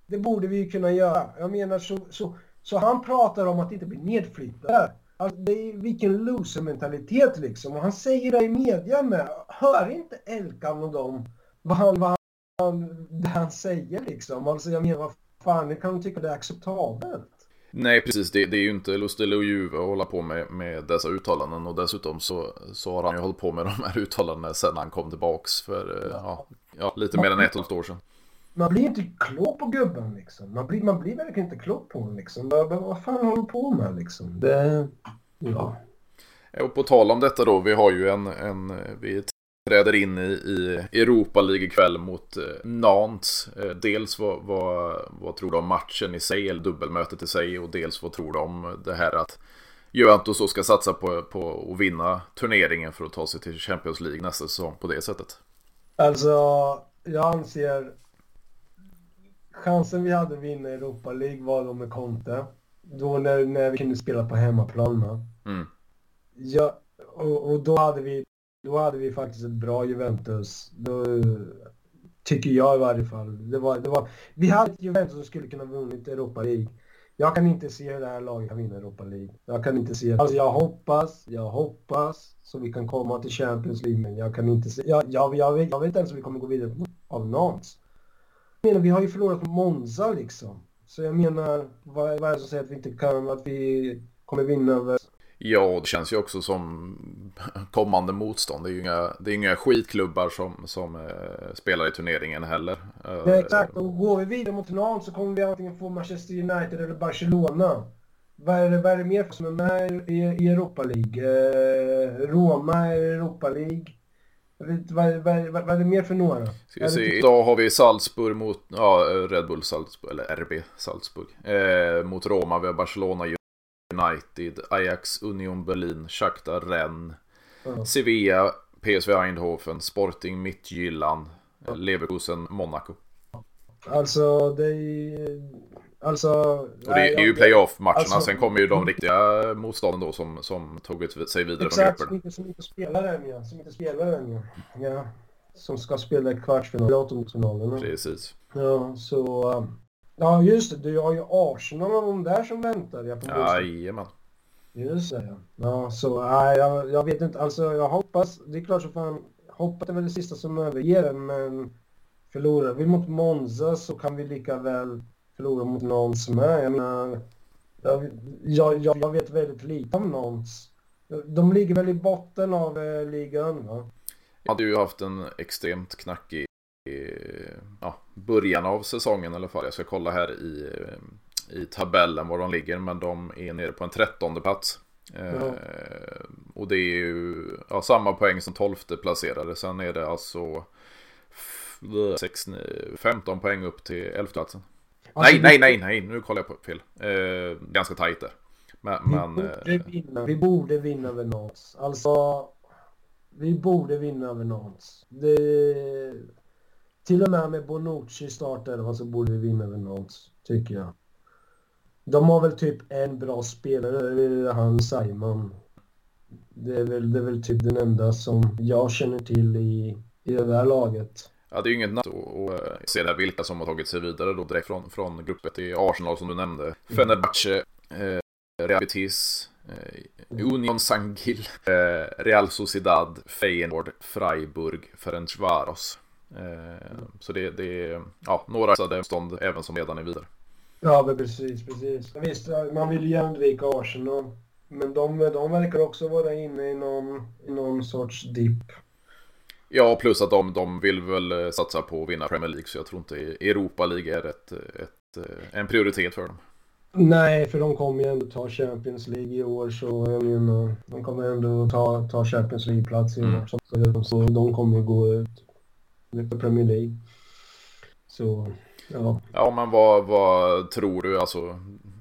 Det borde vi ju kunna göra. Jag menar så, så, så han pratar om att inte bli nedflyttad. Alltså, det är, vilken loser-mentalitet liksom. Och han säger det i media med. Hör inte Elkan och dem vad han, vad han, det han säger liksom. Alltså jag menar vad fan, det kan de tycka det är acceptabelt. Nej, precis. Det, det är ju inte och Juve att hålla på med, med dessa uttalanden. Och dessutom så, så har han ju hållit på med de här uttalandena sedan han kom tillbaks för ja. Ja, lite mer än ett år sedan. Man blir inte klok på gubben liksom. Man blir, man blir verkligen inte klok på honom liksom. Vad, vad fan håller på med liksom? Det, ja. Och på tal om detta då, vi har ju en, en vi träder in i, i Europa League ikväll mot eh, Nantes. Eh, dels vad, vad, vad tror du om matchen i sig, eller dubbelmötet i sig, och dels vad tror du om det här att Juventus så ska satsa på, på att vinna turneringen för att ta sig till Champions League nästa säsong på det sättet? Alltså, jag anser chansen vi hade att vinna Europa League var då med Conte. Då när, när vi kunde spela på hemmaplan. Mm. Ja, och, och, då, hade vi, då hade vi faktiskt ett bra Juventus. Då, tycker jag i varje fall. Det var, det var, vi hade ett Juventus som skulle kunna vunnit Europa League. Jag kan inte se hur det här laget kan vinna Europa League. Jag kan inte se. Alltså jag hoppas, jag hoppas så vi kan komma till Champions League, men jag kan inte se. Jag, jag, jag, vet, jag vet inte ens om vi kommer gå vidare av Nantes. Jag menar, vi har ju förlorat Monza liksom. Så jag menar, vad, vad är det som säger att vi inte kan, att vi kommer vinna över Ja, det känns ju också som [laughs] kommande motstånd. Det är ju inga, det är inga skitklubbar som, som eh, spelar i turneringen heller. Ja, exakt, och går vi vidare mot final så kommer vi antingen få Manchester United eller Barcelona. Vad är det, vad är det mer för som är med i, i Europa League? Eh, Roma är Europa League. Vad, vad, vad, är det mer för några? Ska se. Idag har vi Salzburg mot ja, Red Bull Salzburg, eller RB Salzburg. Eh, mot Roma, vi har Barcelona, United, Ajax, Union Berlin, Shakhtar, Rennes, mm. Sevilla, PSV Eindhoven, Sporting Midtjylland. Leverkusen, Monaco. Alltså det är Alltså, och det, nej, är ju playoff-matcherna, alltså, sen kommer ju de riktiga motstånden då som, som tog sig vidare exakt, från gruppen. Som inte spelar än ja. Som inte spelar än ja. ja. Som ska spela kvartsfinal åttondelsfinalen. Precis. Ja, så... Ja, just det. Du har ju Arsenal och de där som väntar. Ja, Jajamän. Just det, ja. ja så, nej, jag, jag vet inte. Alltså, jag hoppas. Det är klart som fan. Hoppas är väl det sista som överger en, men förlorar vi mot Monza så kan vi lika väl förlora mot Nons med. Jag menar, jag, jag, jag vet väldigt lite om Nons. De ligger väl i botten av eh, ligan, va? hade ju haft en extremt knackig eh, ja, början av säsongen i alla fall. Jag ska kolla här i, eh, i tabellen var de ligger, men de är nere på en trettonde plats. Ja. Eh, och det är ju ja, samma poäng som tolfte placerade. Sen är det alltså 6, 15 poäng upp till elfteplatsen. Alltså, nej, nej, nej, nej, nu kollar jag på fel. Eh, ganska tajt där. Men, vi, men, borde eh, vinna, vi borde vinna över Nantes. Alltså, vi borde vinna över Nantes. Det till och med med Bonucci i startelvan så borde vi vinna över Nantes, tycker jag. De har väl typ en bra spelare, det är han Simon. Det är, väl, det är väl typ den enda som jag känner till i, i det här laget. Ja, det är ju inget natt att se där vilka som har tagit sig vidare då direkt från, från gruppen till Arsenal som du nämnde. Mm. Fenerbahce, eh, Real Betis, eh, Union Sangil, eh, Real Sociedad, Feyenoord, Freiburg, Ferencvaros. Eh, så det, det är ja, några motstånd även som redan är vidare. Ja, men precis, precis. Visst, man vill ju undvika Arsenal. Men de, de verkar också vara inne i någon, i någon sorts dipp. Ja, plus att de, de vill väl eh, satsa på att vinna Premier League. Så jag tror inte Europa League är ett, ett, eh, en prioritet för dem. Nej, för de kommer ju ändå ta Champions League i år. Så jag menar, de kommer ändå ta, ta Champions League-plats i år. Mm. Så de kommer gå ut för Premier League. Så, ja. Ja, men vad, vad tror du? Alltså,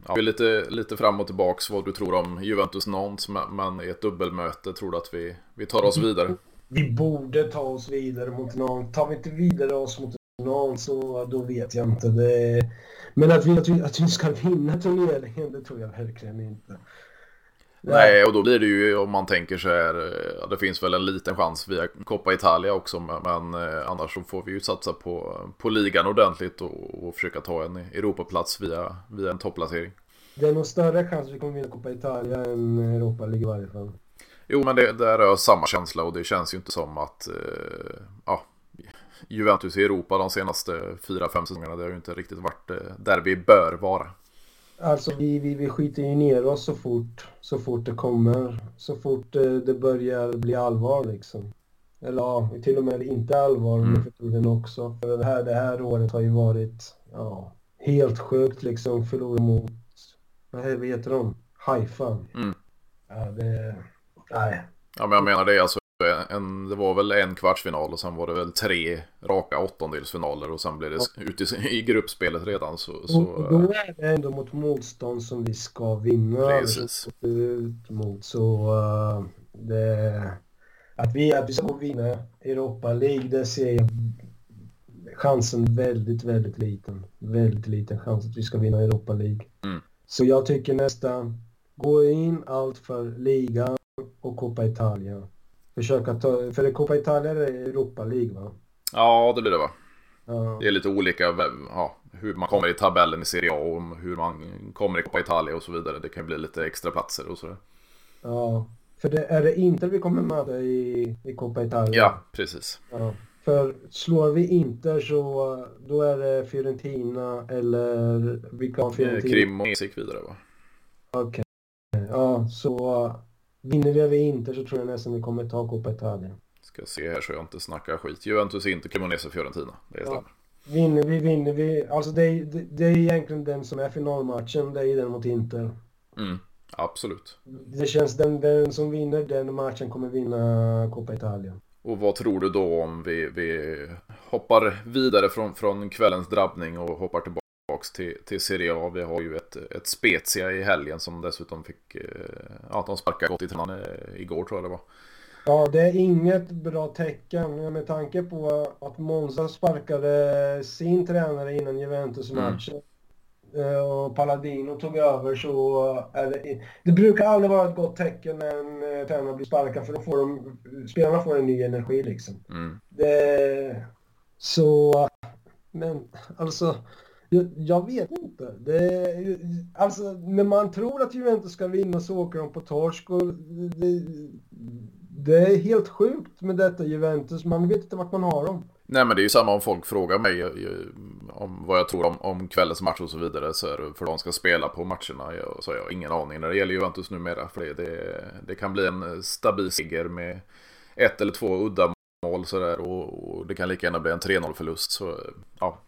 ja, lite, lite fram och tillbaks vad du tror om Juventus Nantes, men i ett dubbelmöte tror du att vi, vi tar oss vidare? Vi borde ta oss vidare mot Nantes. Tar vi inte vidare oss mot Nantes så då vet jag inte. Det... Men att vi, att, vi, att vi ska vinna turneringen, det tror jag verkligen inte. Nej, och då blir det ju om man tänker så här, ja, det finns väl en liten chans via Coppa Italia också, men eh, annars så får vi ju satsa på, på ligan ordentligt och, och försöka ta en Europaplats via, via en topplacering. Det är nog större chans att vi kommer vinna Coppa Italia än Europa League i varje fall. Jo, men det, det är samma känsla och det känns ju inte som att eh, ja, Juventus i Europa de senaste fyra, fem säsongerna, det har ju inte riktigt varit eh, där vi bör vara. Alltså vi, vi, vi skiter ju ner oss så fort, så fort det kommer. Så fort det, det börjar bli allvar liksom. Eller ja, till och med inte allvar mm. för tiden också. För det, här, det här året har ju varit ja, helt sjukt liksom. Förlora mot, vad heter de? Haifa. Mm. Ja, det, nej. Ja, men jag menar det alltså en, det var väl en kvartsfinal och sen var det väl tre raka åttondelsfinaler och sen blev det ja. ute i, i gruppspelet redan. Så, så, och då är det ändå mot motstånd som vi ska vinna. Precis. Mot, så uh, det, att, vi, att vi ska vinna Europa League, det ser jag chansen väldigt, väldigt liten. Väldigt liten chans att vi ska vinna Europa League. Mm. Så jag tycker nästan gå in allt för ligan och Coppa Italia. Försöka ta, för Coppa Italia är Europa League va? Ja, det blir det va. Ja. Det är lite olika ja, hur man kommer i tabellen i Serie A och hur man kommer i Coppa Italia och så vidare. Det kan bli lite extra platser och sådär. Ja, för det, är det inte vi kommer möta i, i Coppa Italia? Ja, precis. Ja. För slår vi inte så då är det Fiorentina eller vilka har Fiorentina? Krim och gick vidare va? Okej. Okay. Ja, så vinner vi inte så tror jag nästan vi kommer ta Coppa Italia. Ska se här så jag inte snackar skit. Juventus inte Cremonese Fiorentina. Det är ja. Vinner vi, vinner vi. Alltså det är, det, det är egentligen den som är finalmatchen. Det är den mot Inter. Mm, absolut. Det känns den, den som vinner den matchen kommer vinna Coppa Italia. Och vad tror du då om vi, vi hoppar vidare från, från kvällens drabbning och hoppar tillbaks till, till Serie A? Vi har ju ett, ett Spezia i helgen som dessutom fick, eh, ja de sparkade gott i tränaren eh, igår tror jag det var. Ja, det är inget bra tecken med tanke på att Monza sparkade sin tränare innan Juventus-matchen. Mm. Eh, och Palladino tog över så är det, det brukar aldrig vara ett gott tecken när en eh, tränare blir sparkad för då får de, spelarna får en ny energi liksom. Mm. Det, så, men alltså, jag, jag vet inte. Det, alltså, när man tror att Juventus ska vinna så åker de på torsk och det, det är helt sjukt med detta Juventus. Man vet inte vart man har dem. Nej men det är ju samma om folk frågar mig eh, eh, om vad jag tror om, om kvällens match och så vidare. Så är det för de ska spela på matcherna. Jag, så har jag ingen aning när det gäller Juventus numera. För det, det, det kan bli en stabil seger med ett eller två uddamål sådär. Och, och det kan lika gärna bli en 3-0 förlust. Så eh, ja.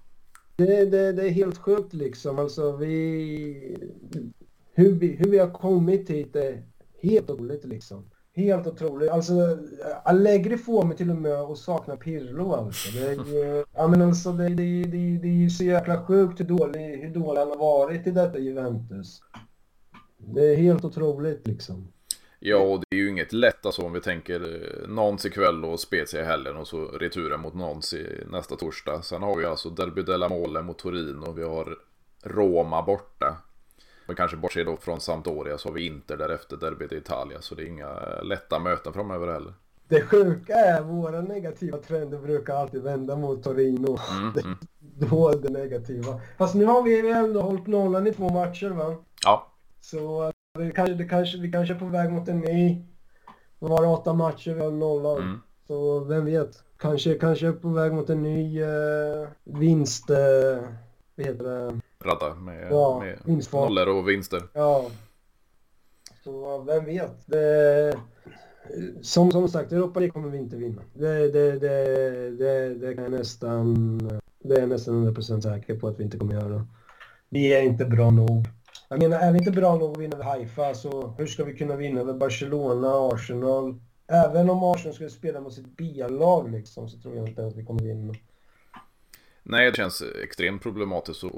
Det, det, det är helt sjukt liksom. Alltså vi... Hur vi, hur vi har kommit hit är helt otroligt liksom. Helt otroligt. Alltså, Allegri får mig till och med att sakna Pirlo alltså. Det är, ja, men alltså, det, det, det, det är ju så jäkla sjukt hur dålig, hur dålig han har varit i detta Juventus. Det är helt otroligt liksom. Ja, och det är ju inget lätt alltså om vi tänker eh, Nantes ikväll och Spezia i helgen och så returen mot Nantes nästa torsdag. Sen har vi alltså Derby della Mole mot Torino vi har Roma borta. Men kanske bortse då från Sampdoria så har vi Inter därefter, Derby i Italia. Så det är inga lätta möten framöver heller. Det sjuka är våra negativa trender brukar alltid vända mot Torino. Mm, det, mm. [laughs] Då är det negativa. Fast nu har vi ändå hållit nollan i två matcher va? Ja. Så det kanske, det kanske, vi kanske är på väg mot en ny. Det var åtta matcher, vi har nollan. Mm. Så vem vet? Kanske, kanske är på väg mot en ny uh, vinst... Uh, vad heter det? radda med, ja, med nollor och vinster. Ja. Så vem vet. Det, som, som sagt, Europa League kommer vi inte vinna. Det, det, det, det, det kan jag nästan... Det är jag nästan 100% säker på att vi inte kommer göra. Vi är inte bra nog. Jag menar, är vi inte bra nog att vinna över Haifa så hur ska vi kunna vinna över Barcelona, Arsenal? Även om Arsenal skulle spela mot sitt B-lag liksom så tror jag inte att vi kommer vinna. Nej, det känns extremt problematiskt att,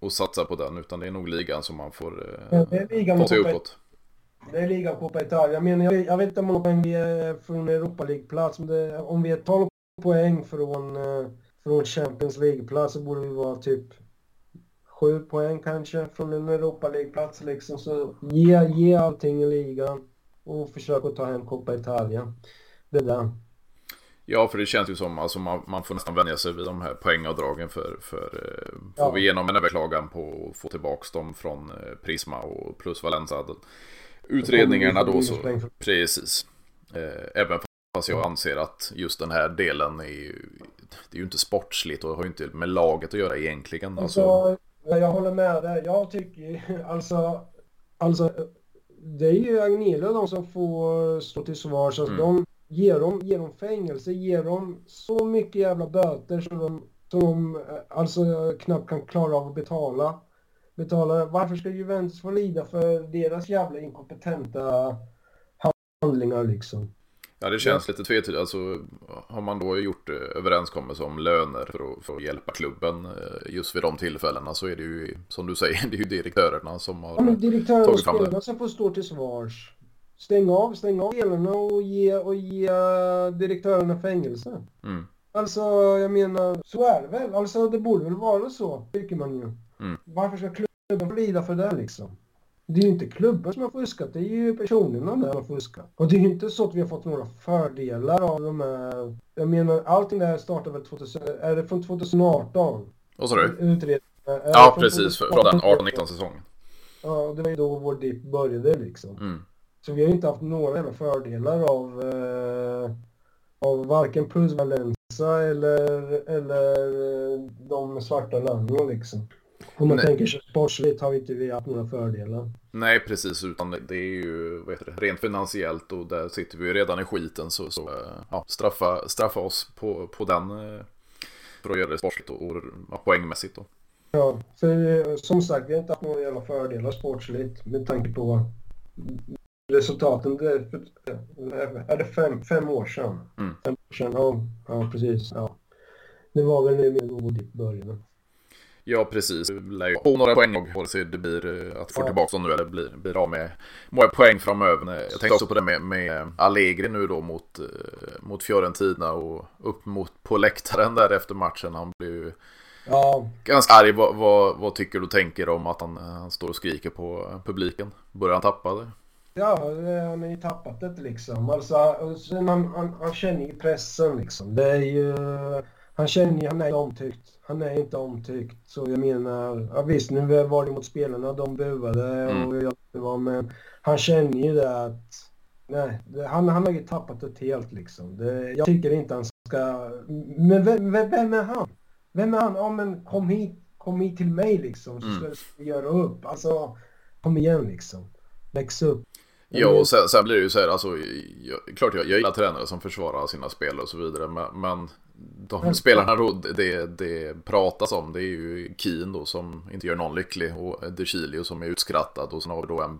att satsa på den. Utan det är nog ligan som man får ja, det är ligan få se uppåt. Det är ligan Coppa Italia. Jag, menar, jag, jag vet inte hur många poäng vi är från Europa League-plats. Men det, om vi är 12 poäng från, eh, från Champions League-plats så borde vi vara typ 7 poäng kanske från en Europa League-plats. Liksom. Så ge, ge allting i ligan och försök att ta hem Coppa Italia. Det där. Ja, för det känns ju som alltså man, man får nästan vänja sig vid de här poängavdragen för, för eh, ja. får vi igenom en överklagan på att få tillbaka dem från eh, Prisma och plus Valenza. Utredningarna då så, precis. Eh, även fast jag anser att just den här delen är ju, det är ju inte sportsligt och har ju inte med laget att göra egentligen. Alltså, alltså jag håller med dig. Jag tycker [laughs] alltså, alltså det är ju Agnello de som får stå till svars. Alltså, mm. de, Ge dem, ge dem fängelse, ge dem så mycket jävla böter som de, som de eh, alltså knappt kan klara av att betala. betala. Varför ska Juventus få lida för deras jävla inkompetenta handlingar liksom? Ja, det känns lite tvetydigt. Alltså, har man då gjort överenskommelse om löner för att, för att hjälpa klubben just vid de tillfällena så är det ju, som du säger, [laughs] det är ju direktörerna som har ja, men direktörerna tagit fram det. Direktörerna som får stå till svars. Stäng av, stäng av spelarna och ge, och ge direktörerna fängelse. Mm. Alltså, jag menar, så är det väl. Alltså, det borde väl vara så, tycker man ju. Mm. Varför ska klubben lida för det liksom? Det är ju inte klubben som har fuskat, det är ju personerna där som har fuskat. Och det är ju inte så att vi har fått några fördelar av de här... Jag menar, allting det här startade väl 2000... Är det från 2018? Vad sa du? Utredningen. Ja, precis. Från den 18-19 säsongen. Ja, det var ju då vår dipp började liksom. Mm. Så vi har ju inte haft några jävla fördelar av... Eh, av varken plusvalensa eller, eller eh, de svarta lönerna liksom. Om man Nej. tänker sig sportsligt har inte vi haft några fördelar. Nej, precis. Utan det är ju det, rent finansiellt och där sitter vi ju redan i skiten. Så, så ja, straffa, straffa oss på, på den eh, för att göra det sportsligt och, och ja, poängmässigt. Då. Ja, för som sagt, vi har inte haft några jävla fördelar sportsligt med tanke på resultaten. Det är, det fem, fem år sedan? Mm. Fem år sedan, ja, ja precis. Ja. Det var väl nu med god i början. Ja, precis. Lär ju få några poäng vare sig det blir eh, att få ja. tillbaka dem nu eller blir, blir av med många poäng framöver. Jag tänkte också på det med, med Allegri nu då mot, eh, mot Fiorentina och upp mot på läktaren där efter matchen. Han blev ju ja. ganska arg. Vad, vad, vad, tycker du tänker om att han, han står och skriker på publiken? Börjar han tappa det? Ja, han har ju tappat det liksom. Alltså, han, han, han känner ju pressen liksom. Det är ju... Han känner ju, han är omtyckt han är inte omtyckt. Så jag menar, ja visst nu var det mot spelarna, de buade och mm. jag det var, men han känner ju det att nej, det, han, han har ju tappat det helt liksom. Det, jag tycker inte han ska, men vem, vem, vem, är han? Vem är han? Ja men kom hit, kom hit till mig liksom så ska mm. vi göra upp. Alltså, kom igen liksom. Väx upp. Ja, och sen, sen, blir det ju så här, alltså, jag, klart jag, jag gillar tränare som försvarar sina spel och så vidare, men, men de spelarna då, det, det pratas om det är ju Keen då som inte gör någon lycklig och De Chilio som är utskrattad och sen har vi då en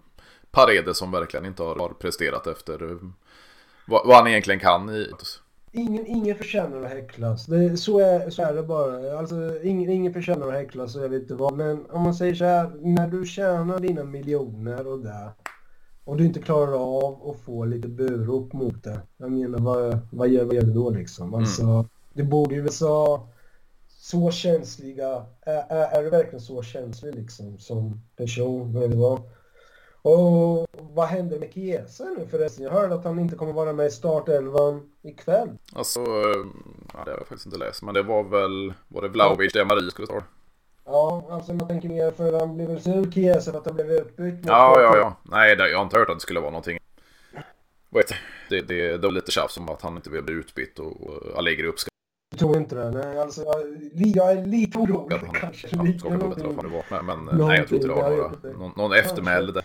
Paredes som verkligen inte har, har presterat efter eh, vad, vad, han egentligen kan i. Ingen, ingen förtjänar att häcklas. Det, så, är, så är det bara. Alltså, ingen, ingen förtjänar att häcklas och jag vet inte vad. Men om man säger så här, när du tjänar dina miljoner och det och du inte klarar av att få lite burop mot det. Jag menar, vad, vad, gör, vad gör du då liksom? Mm. Alltså, mm det borde ju vara så känsliga, är, är, är du verkligen så känslig liksom som person? Eller vad? Och vad händer med Chiesa nu förresten? Jag hörde att han inte kommer vara med i startelvan ikväll. Alltså, ja, det har jag faktiskt inte läst. Men det var väl, var det Vlahovic, det Marie skulle stå? Ja, alltså man tänker mer för han blev väl sur Chiesa för att han blev utbytt. Ja, ja, ja. Nej, jag har inte hört att det skulle vara någonting. Vet, det, det, det var lite tjafs om att han inte vill bli utbytt och Allegri uppskattar jag tror inte det. Nej, alltså, jag, är lite orolig kanske. Ja, lite jag vet inte vad det var. Men, men nej, jag tror inte det var några, någon, någon eftermäle.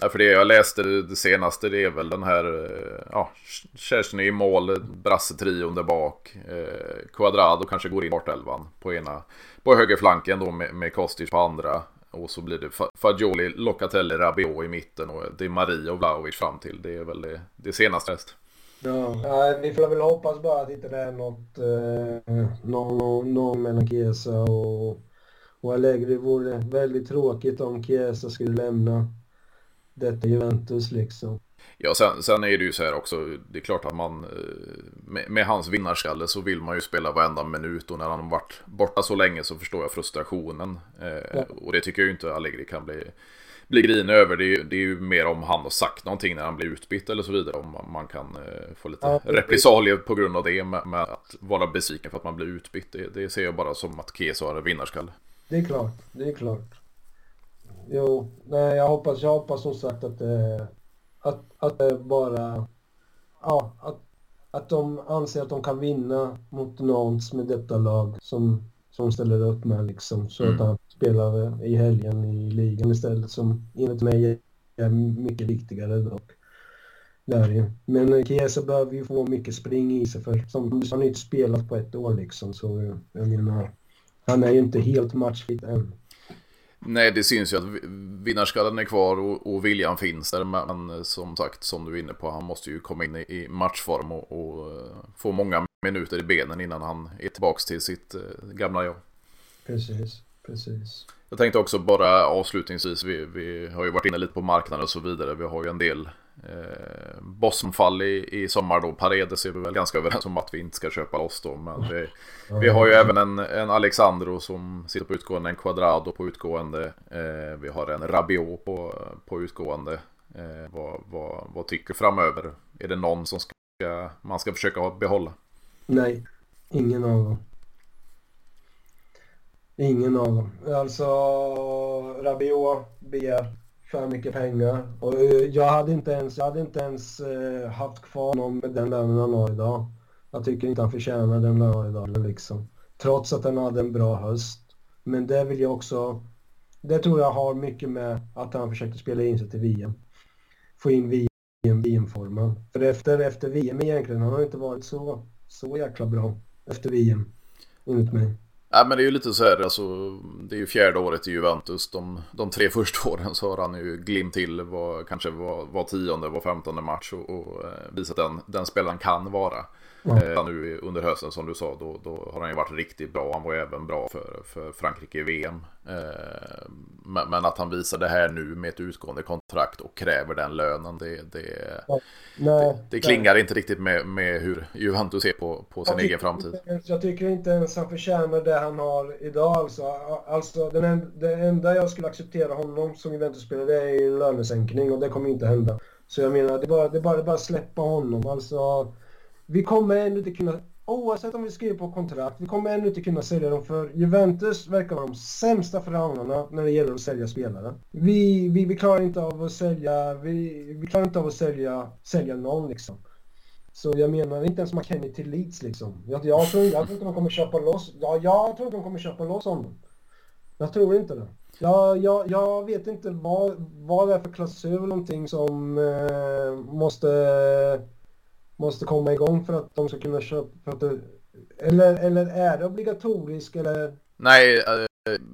Nej, för det jag läste det, senaste det är väl den här eh, ja, Kerstin i mål, Brasse-trion där bak. Eh, Quadrado kanske går in i elvan på ena på högerflanken då med, med Kostic på andra. Och så blir det Fagioli, Locatelli, Rabiot i mitten och det är Maria och Vlahovic fram till. Det är väl det, det senaste. Ja, vi får väl hoppas bara att inte det är något, eh, någon, någon, någon mellan Chiesa och, och Allegri. Det vore väldigt tråkigt om Chiesa skulle lämna detta Juventus liksom. Ja, sen, sen är det ju så här också, det är klart att man eh, med, med, hans vinnarskalle så vill man ju spela varenda minut och när han har varit borta så länge så förstår jag frustrationen. Eh, ja. Och det tycker jag ju inte Allegri kan bli blir grinig över. Det är, det är ju mer om han har sagt någonting när han blir utbytt eller så vidare. Om man kan eh, få lite ja, repressalier på grund av det med, med, att vara besviken för att man blir utbytt. Det, det ser jag bara som att Keso har en vinnarskalle. Det är klart, det är klart. Jo, nej, jag hoppas, jag hoppas som sagt att det, att, att det bara, ja, att, att de anser att de kan vinna mot Nantes med detta lag som, som ställer upp med liksom. Så mm. att han spelar i helgen i ligan istället som enligt mig är mycket viktigare dock. Där Men Chiesa behöver ju få mycket spring i sig för som han har inte spelat på ett år liksom så jag menar han är ju inte helt matchfit än. Nej, det syns ju att vinnarskallen är kvar och, och viljan finns där. Men som sagt, som du är inne på, han måste ju komma in i matchform och, och eh, få många minuter i benen innan han är tillbaka till sitt eh, gamla jag. Precis, precis. Jag tänkte också bara avslutningsvis, vi, vi har ju varit inne lite på marknaden och så vidare. Vi har ju en del eh, Bostonfall i, i sommar då. Paredes är vi väl ganska överens om att vi inte ska köpa loss då. Men vi, vi har ju även en, en Alexandro som sitter på utgående, en Quadrado på utgående. Eh, vi har en Rabiot på, på utgående. Eh, vad, vad, vad tycker framöver? Är det någon som ska, man ska försöka behålla? Nej, ingen av dem. Ingen av dem. Alltså Rabiot begär för mycket pengar. Och eh, jag hade inte ens, jag hade inte ens eh, haft kvar någon med den lönen han har idag. Jag tycker inte han förtjänar den lönen idag liksom. Trots att han hade en bra höst. Men det vill jag också... Det tror jag har mycket med att han försökte spela in sig till VM. Få in VM, VM-formen. För efter, efter VM egentligen, han har inte varit så, så jäkla bra efter VM. Enligt mig. Ja, men det är ju lite så här, alltså, det är ju fjärde året i Juventus. De, de tre första [laughs] åren så har han ju glimt till var, kanske var, var tionde, var femtonde match och, och eh, visat den, den spelaren kan vara. Mm. Nu under hösten som du sa, då, då har han ju varit riktigt bra. Han var ju även bra för, för Frankrike i VM. Eh, men, men, att han visar det här nu med ett utgående kontrakt och kräver den lönen, det, det, nej, det, det klingar nej. inte riktigt med, med hur Juventus ser på, på sin egen framtid. jag tycker inte ens han förtjänar det han har idag. Alltså, alltså den en, det enda jag skulle acceptera honom som Juventus-spelare är lönesänkning och det kommer inte hända. Så jag menar, det är bara, det är bara, det är bara släppa honom. Alltså, vi kommer ändå inte kunna, oavsett om vi skriver på kontrakt, vi kommer ändå inte kunna sälja dem för Juventus verkar vara de sämsta förhandlarna när det gäller att sälja spelare. Vi, vi, vi klarar inte av att sälja, vi, vi klarar inte av att sälja, sälja någon liksom. Så jag menar inte ens McKennie till Leeds liksom. Jag, jag, tror, jag tror inte de kommer köpa loss, ja, jag tror inte de kommer köpa loss honom. Jag tror inte det. Jag, jag, jag vet inte vad, vad det är för klausul någonting som eh, måste måste komma igång för att de ska kunna köpa? För att det, eller, eller är det obligatoriskt eller? Nej, eh,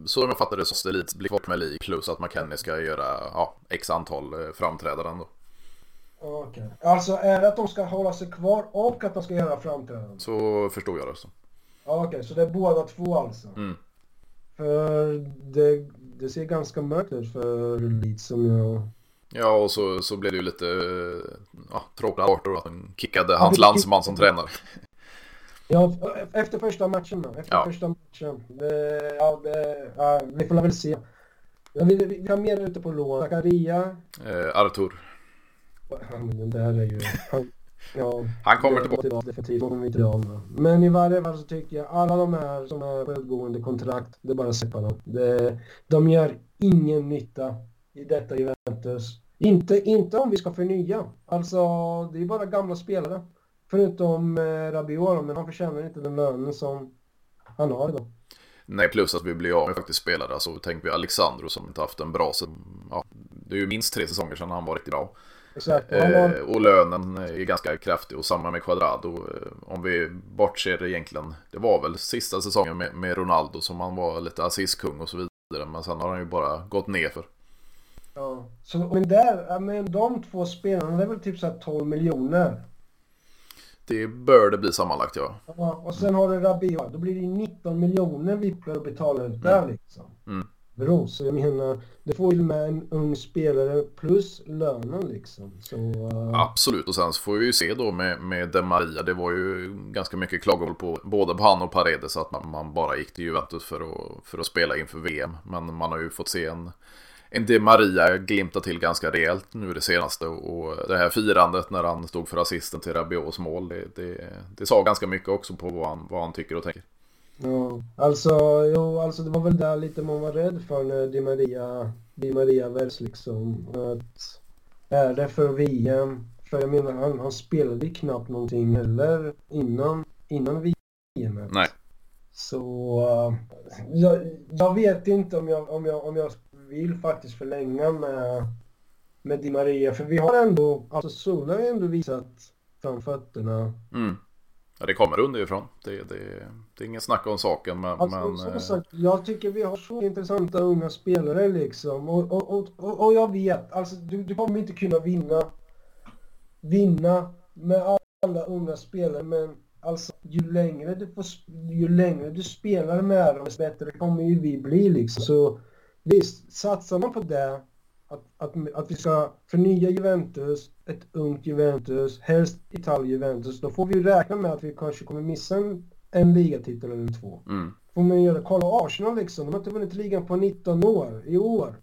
så som jag fattade det så är det blir kvar med League plus att McKennie ska göra ja, x antal eh, framträdanden då. Okej. Okay. Alltså är det att de ska hålla sig kvar och att de ska göra framträdanden? Så förstod jag det så. Okej, okay, så det är båda två alltså? Mm. För det, det ser ganska mörkt ut för Leeds som jag Ja, och så, så blev det ju lite ja, tråkiga arter att han kickade hans landsman som tränare. Ja, efter första matchen då. Efter ja. första matchen. Det, ja, det, ja, vi får väl se. Ja, vi, vi har mer ute på lån. Zakaria. Eh, Artur. Han, det här är ju... Han, ja, han kommer tillbaka. Definitivt kommer vi inte av Men i varje fall så tycker jag alla de här som är på utgående kontrakt, det är bara att släppa dem. Det, de gör ingen nytta i detta Juventus. Inte, inte om vi ska förnya. Alltså, det är bara gamla spelare. Förutom eh, Rabiot, men han förtjänar inte den lönen som han har idag. Nej, plus att vi blir av med faktiskt spelare. Alltså, tänk vi Alexandro som inte haft en bra ja, Det är ju minst tre säsonger sedan han var riktigt bra. Exakt. Eh, och lönen är ganska kraftig och samma med Quadrado. Eh, om vi bortser egentligen, det var väl sista säsongen med, med Ronaldo som han var lite assistkung och så vidare. Men sen har han ju bara gått ner för. Ja. Så, men där, men de två spelarna, det är väl typ så 12 miljoner? Det bör det bli sammanlagt ja. ja och sen har du Rabiot, då blir det 19 miljoner vipper att betala ut där mm. liksom. Mm. Bro, så jag menar, det får ju med en ung spelare plus lönen liksom. Så, uh... Absolut, och sen så får vi ju se då med, med De Maria, det var ju ganska mycket klagomål på både på han och Paredes att man, man bara gick till Juventus för att, för att spela inför VM. Men man har ju fått se en en Di Maria glimta till ganska rejält nu det senaste och det här firandet när han stod för assisten till Rabiots mål det, det, det sa ganska mycket också på vad han, vad han tycker och tänker. Ja, alltså, jo, alltså det var väl där lite man var rädd för när Di Maria, Di Maria väljs liksom. Att är det för VM? För jag menar han, han spelade knappt någonting heller innan, innan VM. Nej. Så jag, jag vet inte om jag, om jag, om jag vill faktiskt förlänga med, med Di Maria. För vi har ändå, alltså Sola har ändå visat framfötterna. Mm. Ja, det kommer underifrån. Det, det, det är inget snack om saken. Men, alltså, men, som sagt, jag tycker vi har så intressanta unga spelare liksom. Och, och, och, och jag vet, alltså du, du kommer inte kunna vinna, vinna med alla unga spelare. Men alltså ju längre du, får, ju längre du spelar med dem, desto bättre kommer ju vi bli liksom. Så visst, satsar man på det att, att, att vi ska förnya Juventus, ett ungt Juventus, helst Italien-Juventus, då får vi räkna med att vi kanske kommer missa en, en ligatitel eller två. Mm. Får man göra, kolla Arsenal liksom, de har inte vunnit ligan på 19 år. I år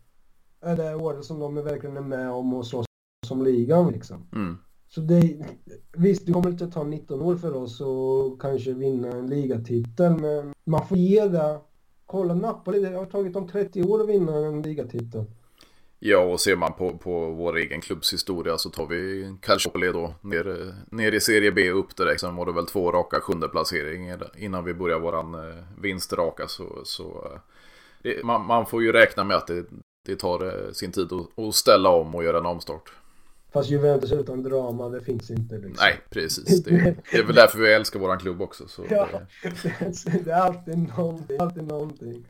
är det året som de verkligen är med om att slåss som ligan liksom. Mm. Så det, visst, det kommer inte ta 19 år för oss att kanske vinna en ligatitel, men man får ge det. Kolla Napoli, det har tagit dem 30 år att vinna en ligatitel. Ja, och ser man på, på vår egen klubbs historia så tar vi Calciopoli då ner, ner i Serie B upp direkt. Sen var det väl två raka sjunde placeringar innan vi började våran eh, vinstraka. Så, så eh, det, man, man, får ju räkna med att det, det tar eh, sin tid att, att ställa om och göra en omstart. Fast Juventus utan drama, det finns inte. Liksom. Nej, precis. Det, det, är väl därför vi älskar våran klubb också. Så ja, [laughs] det, är alltid någonting. Alltid någonting.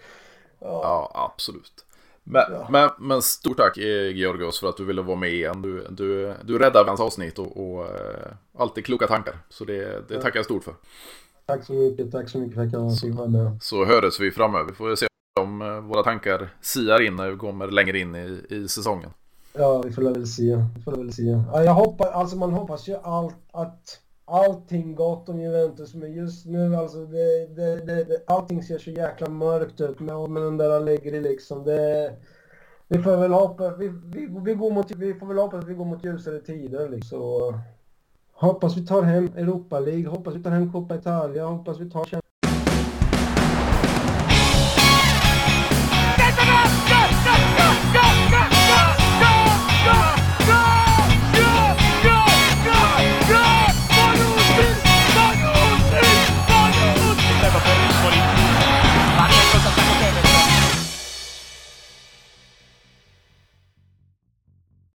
Ja, ja absolut. Men, ja. men, men, stort tack Georgios för att du ville vara med igen. Du, du, du räddade hans avsnitt och, och uh, alltid kloka tankar. Så det, det tackar jag stort för. Tack så mycket. Tack så mycket för att jag fick vara med. Så hörs vi framöver. Vi får se om uh, våra tankar siar in när vi kommer längre in i, i säsongen. Ja, vi får väl se. Vi får väl se. Ja, jag hoppas, alltså man hoppas ju allt att allting gott om Juventus men just nu alltså det, det, det, det, allting ser så jäkla mörkt ut med, med den där Allegri liksom. Det, vi får väl hoppas, vi, vi, vi, går mot, vi får väl hoppas att vi går mot ljusare tider liksom. Hoppas vi tar hem Europa League, hoppas vi tar hem Coppa Italia, hoppas vi tar